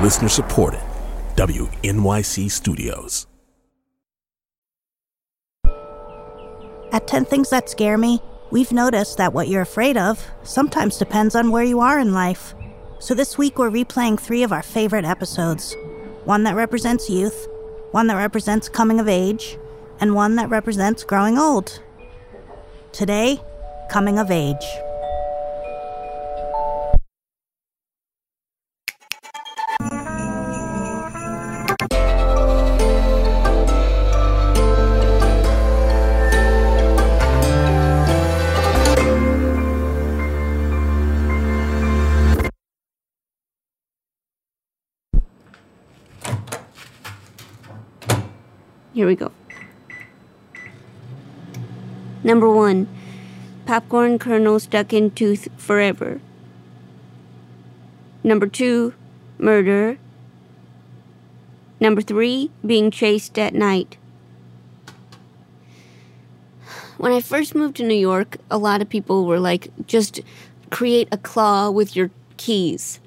Listener supported. WNYC Studios. At 10 Things That Scare Me, we've noticed that what you're afraid of sometimes depends on where you are in life. So this week we're replaying three of our favorite episodes one that represents youth, one that represents coming of age, and one that represents growing old. Today, coming of age. Here we go. Number one, popcorn kernel stuck in tooth forever. Number two, murder. Number three, being chased at night. When I first moved to New York, a lot of people were like, just create a claw with your keys.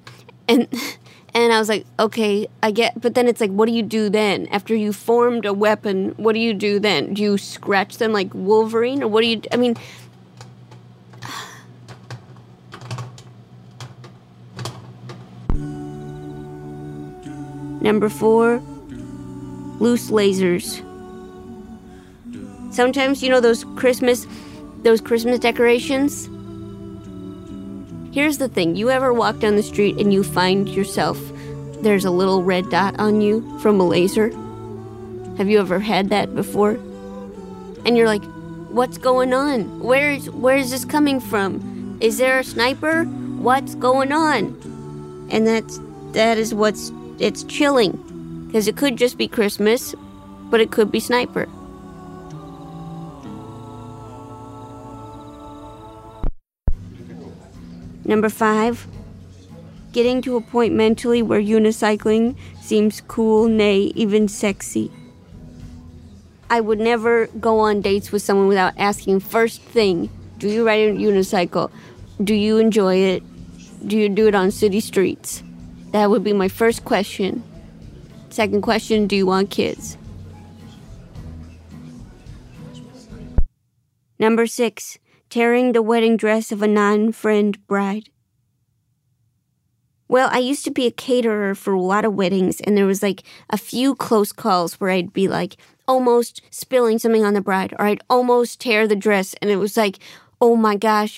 And and I was like, okay, I get, but then it's like, what do you do then? After you formed a weapon, what do you do then? Do you scratch them like Wolverine? Or what do you, I mean, Number four, loose lasers. Sometimes, you know, those Christmas, those Christmas decorations, Here's the thing you ever walk down the street and you find yourself, there's a little red dot on you from a laser? Have you ever had that before? And you're like, what's going on? Where's where's this coming from? Is there a sniper? What's going on? And that's that is what's it's chilling because it could just be Christmas, but it could be sniper. Number five, getting to a point mentally where unicycling seems cool, nay, even sexy. I would never go on dates with someone without asking first thing, do you ride a unicycle? Do you enjoy it? Do you do it on city streets? That would be my first question. Second question, do you want kids? Number six, tearing the wedding dress of a non friend bride. Well, I used to be a caterer for a lot of weddings, and there was like a few close calls where I'd be like almost spilling something on the bride, or I'd almost tear the dress, and it was like, oh my gosh,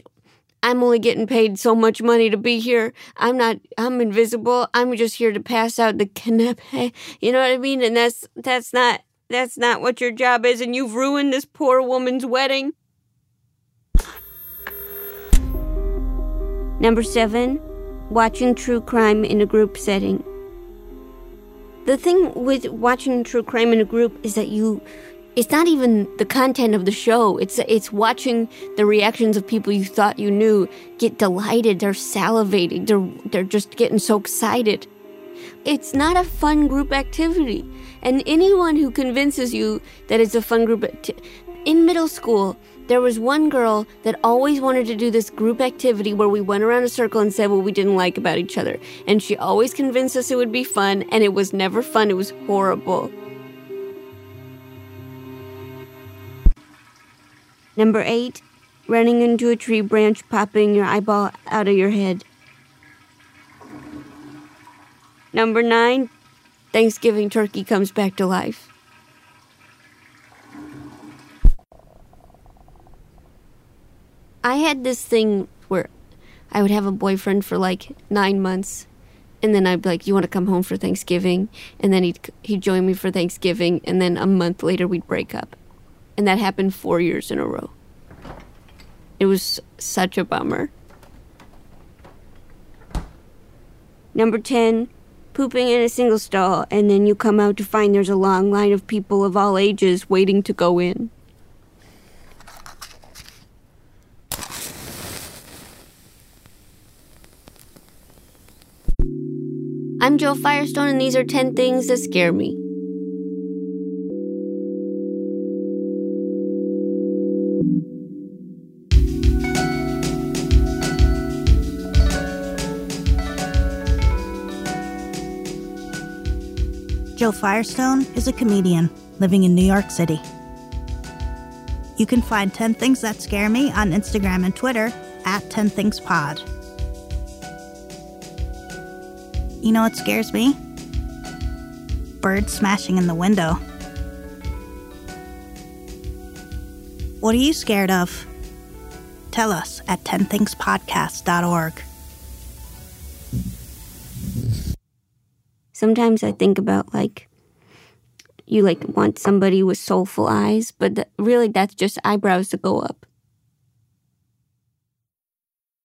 I'm only getting paid so much money to be here. I'm not, I'm invisible. I'm just here to pass out the canapé. You know what I mean? And that's, that's not, that's not what your job is, and you've ruined this poor woman's wedding. Number seven, watching true crime in a group setting. The thing with watching true crime in a group is that you it's not even the content of the show. It's it's watching the reactions of people you thought you knew get delighted, they're salivating, they're they're just getting so excited. It's not a fun group activity. And anyone who convinces you that it's a fun group in middle school, there was one girl that always wanted to do this group activity where we went around a circle and said what we didn't like about each other. And she always convinced us it would be fun, and it was never fun, it was horrible. Number eight, running into a tree branch, popping your eyeball out of your head. Number nine, Thanksgiving turkey comes back to life. I had this thing where I would have a boyfriend for like nine months, and then I'd be like, "You want to come home for Thanksgiving?" And then he'd he'd join me for Thanksgiving, and then a month later we'd break up, and that happened four years in a row. It was such a bummer. Number ten, pooping in a single stall, and then you come out to find there's a long line of people of all ages waiting to go in. I'm Joe Firestone, and these are 10 things that scare me. Joe Firestone is a comedian living in New York City. You can find 10 Things That Scare Me on Instagram and Twitter at 10 Things Pod. You know what scares me? Birds smashing in the window. What are you scared of? Tell us at 10thingspodcast.org. Sometimes I think about like you like want somebody with soulful eyes, but th- really that's just eyebrows to go up.